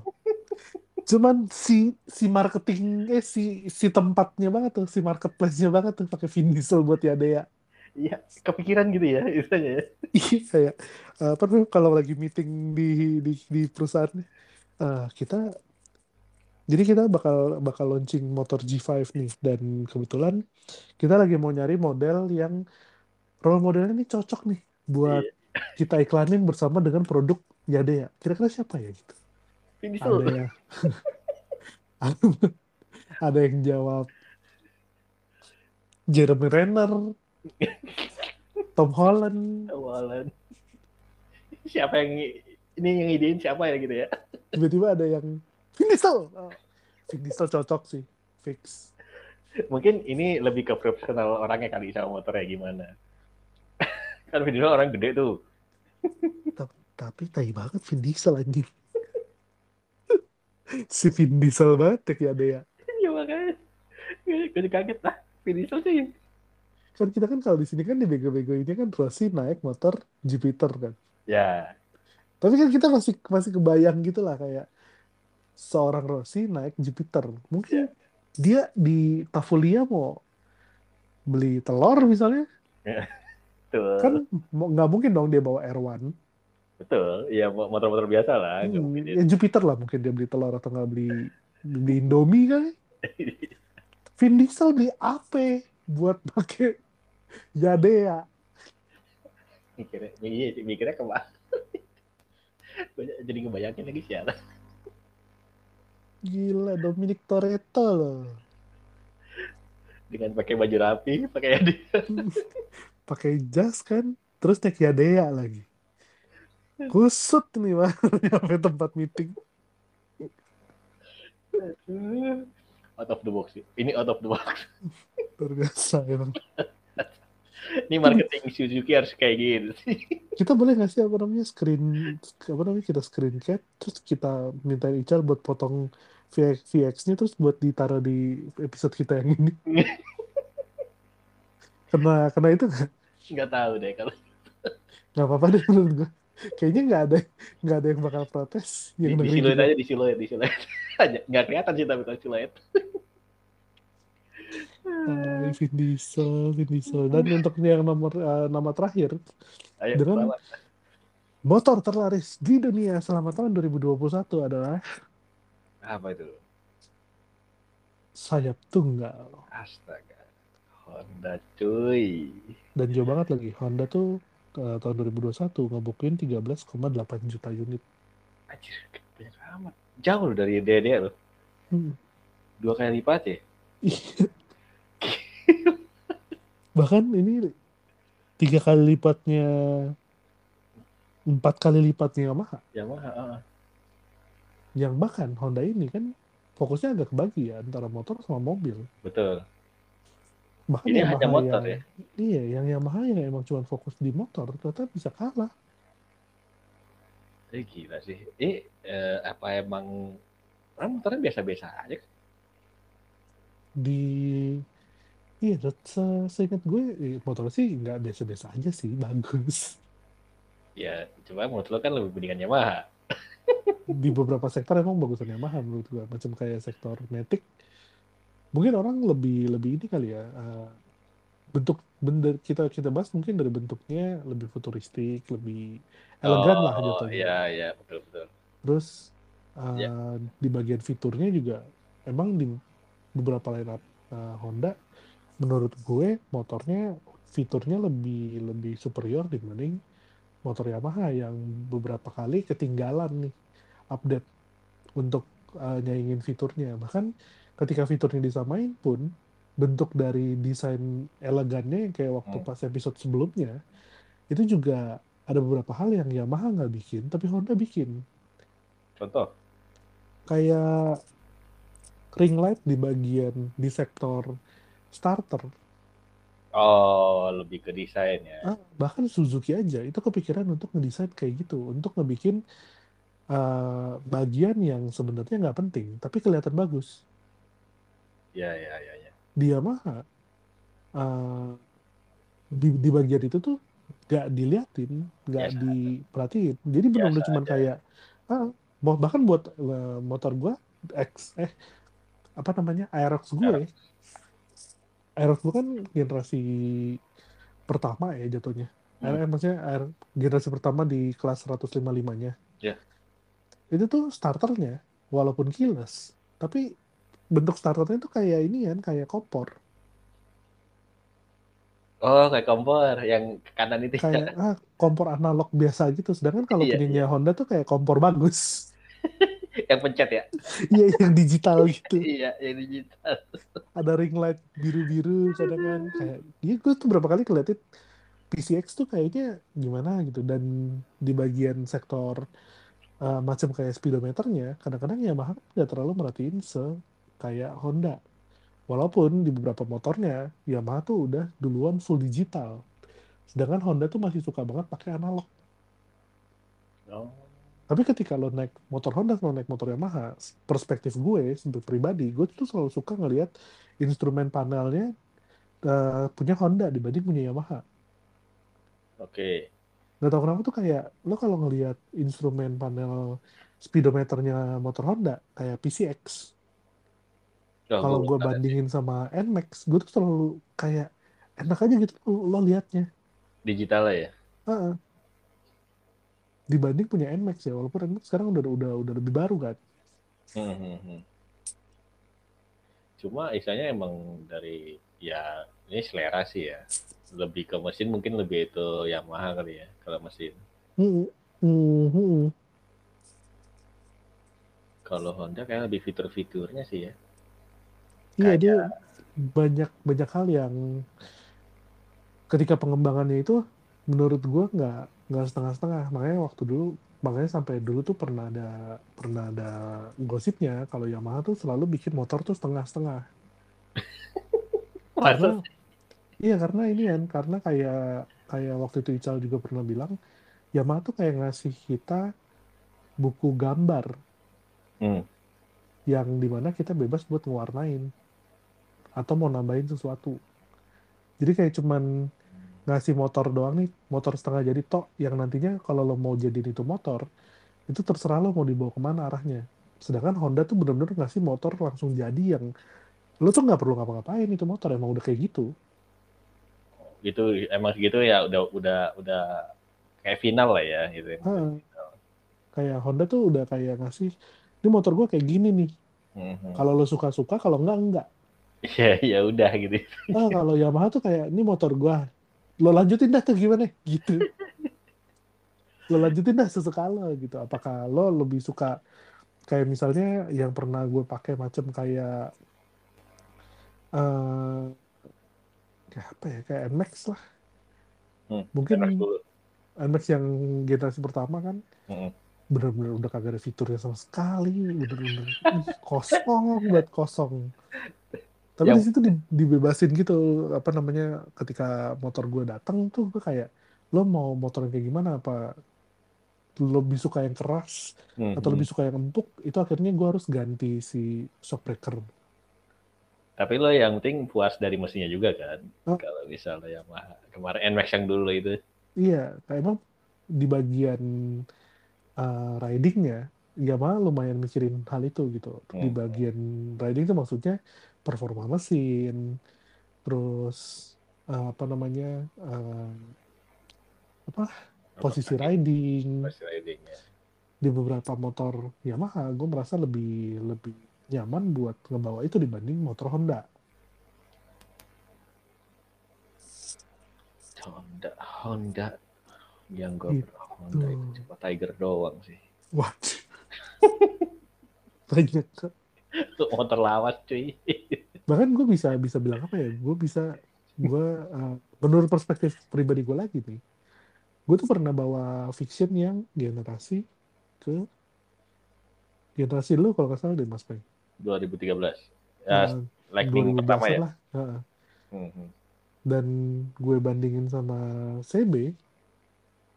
Cuman si si marketing eh si si tempatnya banget tuh, si marketplace-nya banget tuh pakai Vin Diesel buat ya ya. Iya, kepikiran gitu ya istilahnya. ya. Iya kayak eh, apa namanya, kalau lagi meeting di di di perusahaan eh, kita jadi kita bakal bakal launching motor G5 nih dan kebetulan kita lagi mau nyari model yang role modelnya ini cocok nih buat kita iklanin bersama dengan produk Yadea. Kira-kira siapa ya gitu? Ada yang ada yang jawab Jeremy Renner, Tom Holland, Awalan. Siapa yang ini yang idein siapa ya gitu ya? tiba-tiba ada yang Vin Diesel. Oh, Vin Diesel cocok sih, fix. Mungkin ini lebih ke profesional orangnya kali sama motornya gimana. Kan Vin Diesel orang gede tuh. Tapi tai banget Vin Diesel anjing. si Vin Diesel banget ya ada ya. Iya makanya. Gue kaget lah. Vin Diesel sih. Kan kita kan kalau di sini kan di bego-bego ini kan Rossi naik motor Jupiter kan. Ya. Tapi kan kita masih masih kebayang gitu lah kayak seorang Rossi naik Jupiter. Mungkin dia di Tafulia mau beli telur misalnya, Betul. kan nggak mungkin dong dia bawa R1. Betul. Ya motor-motor biasa lah. Hmm, ya Jupiter lah mungkin dia beli telur atau nggak beli beli Indomie kan. Vin Diesel beli AP buat pakai Yadea. mikirnya iya mikirnya ke mana jadi ngebayangin lagi siapa Gila Dominic Toretto loh. dengan pakai baju rapi pakai dia pakai jas kan terus naik Yadea lagi. Kusut nih mah sampai tempat meeting. Out of the box sih. Ini out of the box. Luar biasa emang. Ini marketing Suzuki harus kayak sih. Kita boleh nggak sih apa namanya screen apa namanya kita screen cap terus kita minta Ical buat potong VX, VX-nya terus buat ditaruh di episode kita yang ini? Kena kena itu nggak nggak tahu deh kalau nggak apa-apa deh menurut gue kayaknya nggak ada nggak ada yang bakal protes di, yang di dengerin siluet kita. aja di siluet di siluet aja nggak kelihatan sih tapi kalau siluet Ah, Vin Diesel, Vin Diesel. Dan untuk yang nomor eh, nama terakhir, ayo Dengan- selamat. motor terlaris di dunia selama tahun 2021 adalah apa itu sayap tunggal. astaga Honda cuy Dan jauh banget lagi. Honda tuh eh, tahun 2021 ngebukuin 13,8 juta unit. anjir banyak amat jauh loh dari DD loh Hmm. dua kali lipat ya Bahkan ini tiga kali lipatnya empat kali lipatnya Yamaha. Yamaha. Uh. Yang bahkan Honda ini kan fokusnya agak kebagi ya antara motor sama mobil. Betul. Bahkan Ini Yamaha hanya motor yang, ya. Iya, yang Yamaha yang emang cuma fokus di motor ternyata bisa kalah. Eh gila sih. Ini eh, apa emang ah, motornya biasa-biasa aja kan? Di Iya, se seingat gue eh, motor sih nggak biasa-biasa aja sih, bagus. Ya, cuma menurut lo kan lebih mendingan Yamaha. Di beberapa sektor emang bagusan Yamaha menurut gue, macam kayak sektor Matic. Mungkin orang lebih lebih ini kali ya. eh, bentuk bener kita kita bahas mungkin dari bentuknya lebih futuristik, lebih elegan lah Oh, jatuhnya. iya, iya, betul, betul. Terus Ya. eh, di bagian fiturnya juga emang di beberapa lineup eh, Honda menurut gue motornya fiturnya lebih lebih superior dibanding motor Yamaha yang beberapa kali ketinggalan nih update untuk eh, nyaingin fiturnya. Bahkan ketika fiturnya disamain pun bentuk dari desain elegannya yang kayak waktu Hmm. pas episode sebelumnya itu juga ada beberapa hal yang Yamaha nggak bikin tapi Honda bikin Contoh. kayak ring light di bagian di sektor starter Oh, lebih ke desain ya. Ah, bahkan Suzuki aja itu kepikiran untuk ngedesain kayak gitu untuk ngebikin eh, bagian yang sebenarnya nggak penting tapi kelihatan bagus Iya, iya, iya, iya. di Yamaha eh, di, di bagian itu tuh nggak diliatin nggak Biasa. diperhatiin jadi benar-benar Biasa cuman aja. kayak ah, bahkan buat eh, motor gua X eh apa namanya Aerox gue Aerox gue kan generasi pertama ya jatuhnya Hmm. Eh, maksudnya air, generasi pertama di kelas 155-nya. Ya. Itu tuh starternya, walaupun keyless, tapi bentuk starternya tuh kayak ini kan, kayak kompor. Oh, kayak kompor yang ke kanan itu ya. Kayak ah, kompor analog biasa gitu. Sedangkan kalau Iya, punyanya Honda tuh kayak kompor bagus. yang pencet ya. Iya, yang digital gitu. Iya, yang digital. Ada ring light biru-biru kadang kan. Kayak, iya gue tuh berapa kali ngeliatin PCX tuh kayaknya gimana gitu. Dan di bagian sektor uh, macam kayak speedometernya, kadang-kadang Yamaha nggak terlalu merhatiin se kayak Honda. Walaupun di beberapa motornya Yamaha tuh udah duluan full digital. Sedangkan Honda tuh masih suka banget pakai analog. Oh. Tapi ketika lo naik motor Honda sama naik motor Yamaha, perspektif gue sebagai pribadi, gue tuh selalu suka ngelihat instrumen panelnya uh, punya Honda dibanding punya Yamaha. Oke. Gak tau kenapa tuh kayak lo kalau ngelihat instrumen panel speedometernya motor Honda kayak PCX. Oh, Kalau gue bandingin sama NMAX, gue tuh selalu kayak enak aja gitu lo, liatnya. digitalnya ya. Heeh. Dibanding punya NMAX ya, walaupun NMAX sekarang udah udah udah lebih baru kan. Hmm, hmm, hmm. Cuma istilahnya emang dari ya ini selera sih ya. Lebih ke mesin mungkin lebih itu Yamaha kali ya kalau mesin. Hmm, hmm, hmm. Kalau Honda kayak lebih fitur-fiturnya sih ya. Iya dia banyak banyak hal yang ketika pengembangannya itu menurut gua nggak nggak setengah-setengah. Makanya waktu dulu makanya sampai dulu tuh pernah ada pernah ada gosipnya. Kalau Yamaha tuh selalu bikin motor tuh setengah-setengah. Karena iya karena ini kan karena kayak kayak waktu itu Ical juga pernah bilang Yamaha tuh kayak ngasih kita buku gambar Hmm. yang di mana kita bebas buat ngewarnain atau mau nambahin sesuatu. Jadi kayak cuman ngasih motor doang nih, motor setengah jadi tok yang nantinya kalau lo mau jadiin itu motor, itu terserah lo mau dibawa ke mana arahnya. Sedangkan Honda tuh bener-bener ngasih motor langsung jadi yang lo tuh nggak perlu ngapa-ngapain itu motor emang udah kayak gitu. Gitu emang gitu ya udah udah udah kayak final lah ya gitu. Heeh. Kayak Honda tuh udah kayak ngasih, ini motor gua kayak gini nih. Hmm, hmm. Kalau lo suka-suka, kalau enggak enggak. Ya ya udah gitu. Ah, kalau Yamaha tuh kayak ini motor gua. Lo lanjutin dah tuh gimana gitu. Lo lanjutin dah sesuka lo gitu. Apakah lo lebih suka kayak misalnya yang pernah gue pakai macam kayak eh kayak apa ya kayak NMAX lah. Hmm, Mungkin. NMAX yang generasi pertama kan Mm-mm. bener-bener udah kagak ada fiturnya sama sekali bener-bener kosong buat kosong tapi Yang- di situ di- dibebasin gitu apa namanya ketika motor gue datang tuh gue kayak lo mau motor yang kayak gimana apa lo lebih suka yang keras Mhm. atau lebih suka yang empuk itu akhirnya gue harus ganti si shock breaker Tapi lo yang penting puas dari mesinnya juga kan. Oh. Kalau misalnya Yamaha kemarin NMAX yang dulu itu. iya kayak emang di bagian uh, ridingnya Yamaha lumayan mikirin hal itu gitu di Hmm. bagian riding itu maksudnya performa mesin terus uh, apa namanya uh, apa posisi riding Posisi ridingnya. di beberapa motor Yamaha gue merasa lebih lebih nyaman buat ngebawa itu dibanding motor Honda Honda, Honda yang gue Gitu. Honda itu cuma Tiger doang sih. What? banyak Itu motor lawas cuy. bahkan gue bisa bisa bilang apa ya gue bisa gue uh, menurut perspektif pribadi gue lagi nih gue tuh pernah bawa fiction yang generasi ke generasi lu kalau nggak salah deh mas Peng 2013. Ya, Uh, Lightning 2012-an pertama ya. lah. Heeh. Mhm. dan gue bandingin sama CB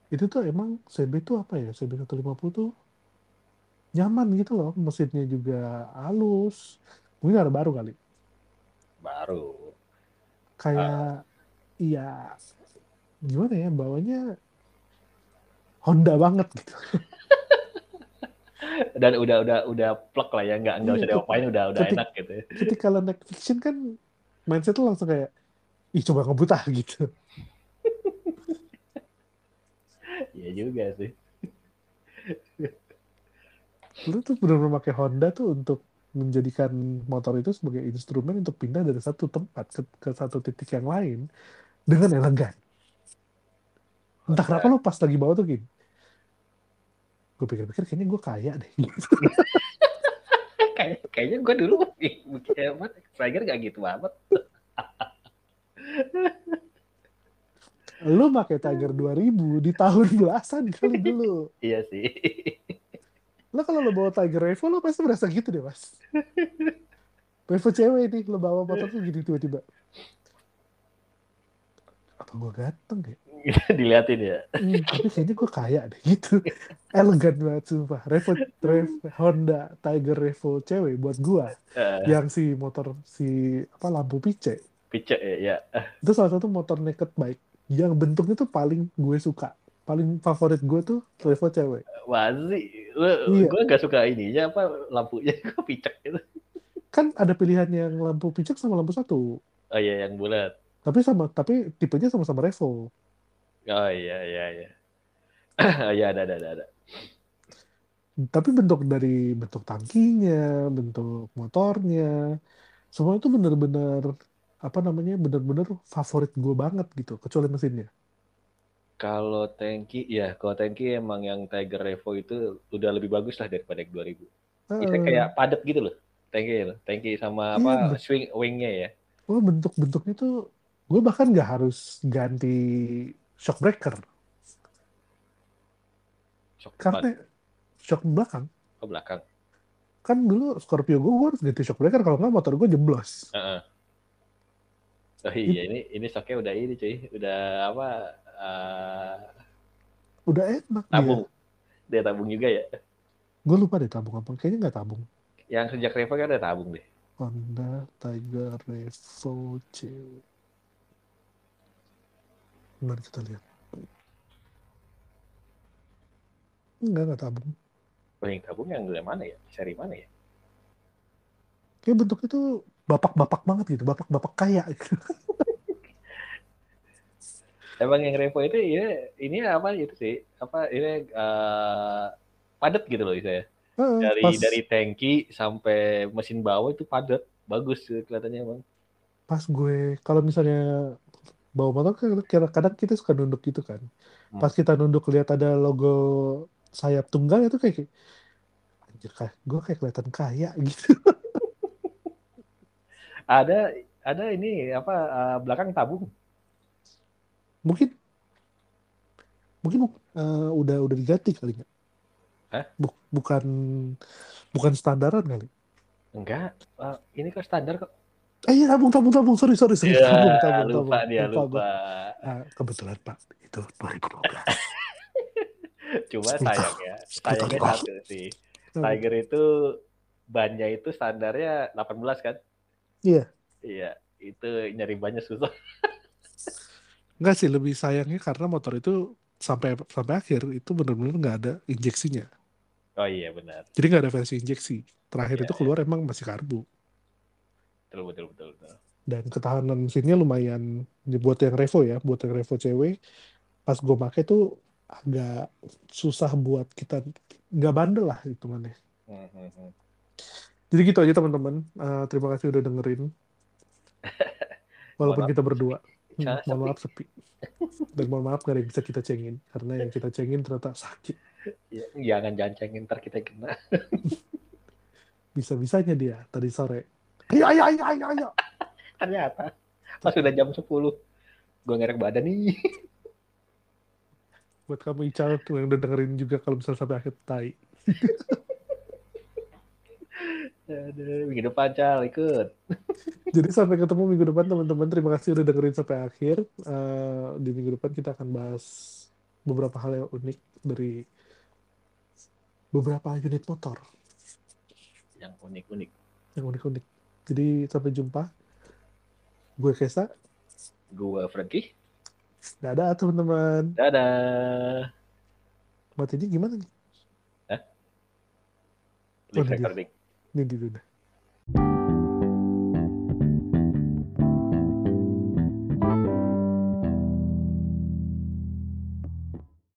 itu tuh emang CB tuh apa ya CB 150 tuh nyaman gitu loh mesinnya juga halus mungkin ada baru kali Baru. kayak iya gimana ya bawanya Honda banget gitu Dan udah udah udah plek lah ya, nggak nggak Iya, usah diapain udah udah ketik- enak gitu. ya. ketika lo naik fiction kan mindset lo langsung kayak ih coba ngebut ah gitu Iya juga sih. Lu tuh benar-benar pakai Honda tuh untuk menjadikan motor itu sebagai instrumen untuk pindah dari satu tempat ke, ke satu titik yang lain dengan elegan. Entah kenapa lo pas lagi bawa tuh gini. Gue pikir-pikir kayaknya gue kaya deh. Kayak kayaknya gue dulu kayak apa? Tiger nggak gitu amat. Lu pakai Tiger 2000 di tahun belasan kali dulu. Iya sih. Lo kalau lo bawa Tiger Revo lo pasti merasa gitu deh mas. Revo cewek nih lo bawa motor tuh gini tiba-tiba. Apa gue ganteng ya? Diliatin ya. Hmm, tapi kayaknya gue kaya deh gitu. Elegan banget sumpah. Revo, Revo Honda Tiger Revo cewek buat gue. Eh, Yang si motor si apa lampu pice. Pice ya, ya. Itu salah satu motor naked bike yang bentuknya tuh paling gue suka. Paling favorit gue tuh Revo cewek. Wah sih, lu, Iya. gue gak suka ininya apa lampunya kok picek gitu. Kan ada pilihan yang lampu picek sama lampu satu. Oh iya yang bulat. Tapi sama tapi tipenya sama-sama Revo. Oh iya iya iya. Iya ada ada ada ada. Tapi bentuk dari bentuk tangkinya, bentuk motornya, semua itu bener-bener apa namanya bener-bener favorit gue banget gitu, kecuali mesinnya. Kalau tanki, ya kalau tanki emang yang Tiger Revo itu udah lebih bagus lah daripada yang 2000. Bisa Eh, kayak padat gitu loh. Tanki loh. Tanki sama apa Iya, swing wingnya ya. oh bentuk-bentuknya tuh gue bahkan nggak harus ganti shock breaker Shock depan karena shock belakang ke belakang. kan dulu Scorpio gue, gue harus ganti shock breaker kalau nggak motor gue jeblos. Heeh. Oh iya ini ini shocknya udah ini cuy, udah apa eh, Udah enak tabung. Dia tabung juga ya. Gue lupa deh tabung apa, kayaknya nggak tabung. Yang sejak Revo kan udah tabung deh. Honda Tiger Revo C. Mari kita lihat. Enggak, enggak tabung. Oh, yang tabung yang dari mana ya? Seri mana ya? Kayak bentuknya tuh bapak-bapak banget gitu, bapak-bapak kaya. gitu. Emang yang Revo itu ya ini apa itu sih? Apa ini eh, padat gitu loh saya. Heeh, Dari pas, dari tangki sampai mesin bawah itu padat. Bagus kelihatannya emang. pas gue, kalau misalnya bawa motor, kan kadang-kadang kita suka nunduk gitu kan. Hmm. Pas kita nunduk lihat ada logo sayap tunggal itu kayak, anjir, kayak, gue kayak kelihatan kaya gitu. Ada ada ini apa eh, belakang tabung. Mungkin Mungkin uh, udah udah diganti kali nggak? Hah? Buk, bukan bukan standaran kali. Enggak, uh, ini kok standar kok. Eh iya tabung tabung tabung sorry sorry sorry Ya, tabung tabung lupa tabung. dia Lupa lupa. gua. Ah, kebetulan Pak itu 2012. Cuma sayang ya, sayangnya satu sih. Tiger itu bannya itu standarnya 18 kan? Iya. Iya, itu nyari bannya susah. Enggak sih lebih sayangnya karena motor itu sampai sampai akhir itu benar-benar nggak ada injeksinya. Oh iya benar. Jadi nggak ada versi injeksi. Terakhir Iya, itu keluar emang masih karbu. Betul betul betul. betul. Dan ketahanan mesinnya lumayan buat yang Revo ya, buat yang Revo cewek. Pas gue pakai tuh agak susah buat kita nggak bandel lah hitungannya. Hmm, hmm. Jadi gitu aja teman-teman. Eh, terima kasih udah dengerin. Walaupun kita berdua. Hmm, mohon maaf sepi. Dan mohon maaf gak ada yang bisa kita cengin. Karena yang kita cengin ternyata sakit. Ya, jangan jangan cengin ntar kita kena. Bisa-bisanya dia tadi sore. Ayo, ayo, ayo, ayo, ayo. Ternyata pas udah jam 10 gue ngerek badan nih. Buat kamu Ical tuh yang udah dengerin juga kalau misalnya sampai akhir tai. Aduh, minggu depan cal ikut. Jadi sampai ketemu minggu depan teman-teman. Terima kasih udah dengerin sampai akhir. Eh, di minggu depan kita akan bahas beberapa hal yang unik dari beberapa unit motor Yang unik-unik. yang unik-unik. Jadi sampai jumpa. Gue Kesa. Gue Frankie. Dadah teman-teman. Dadah. Matinya gimana nih? Live Oh, dia. recording. Ini di udah.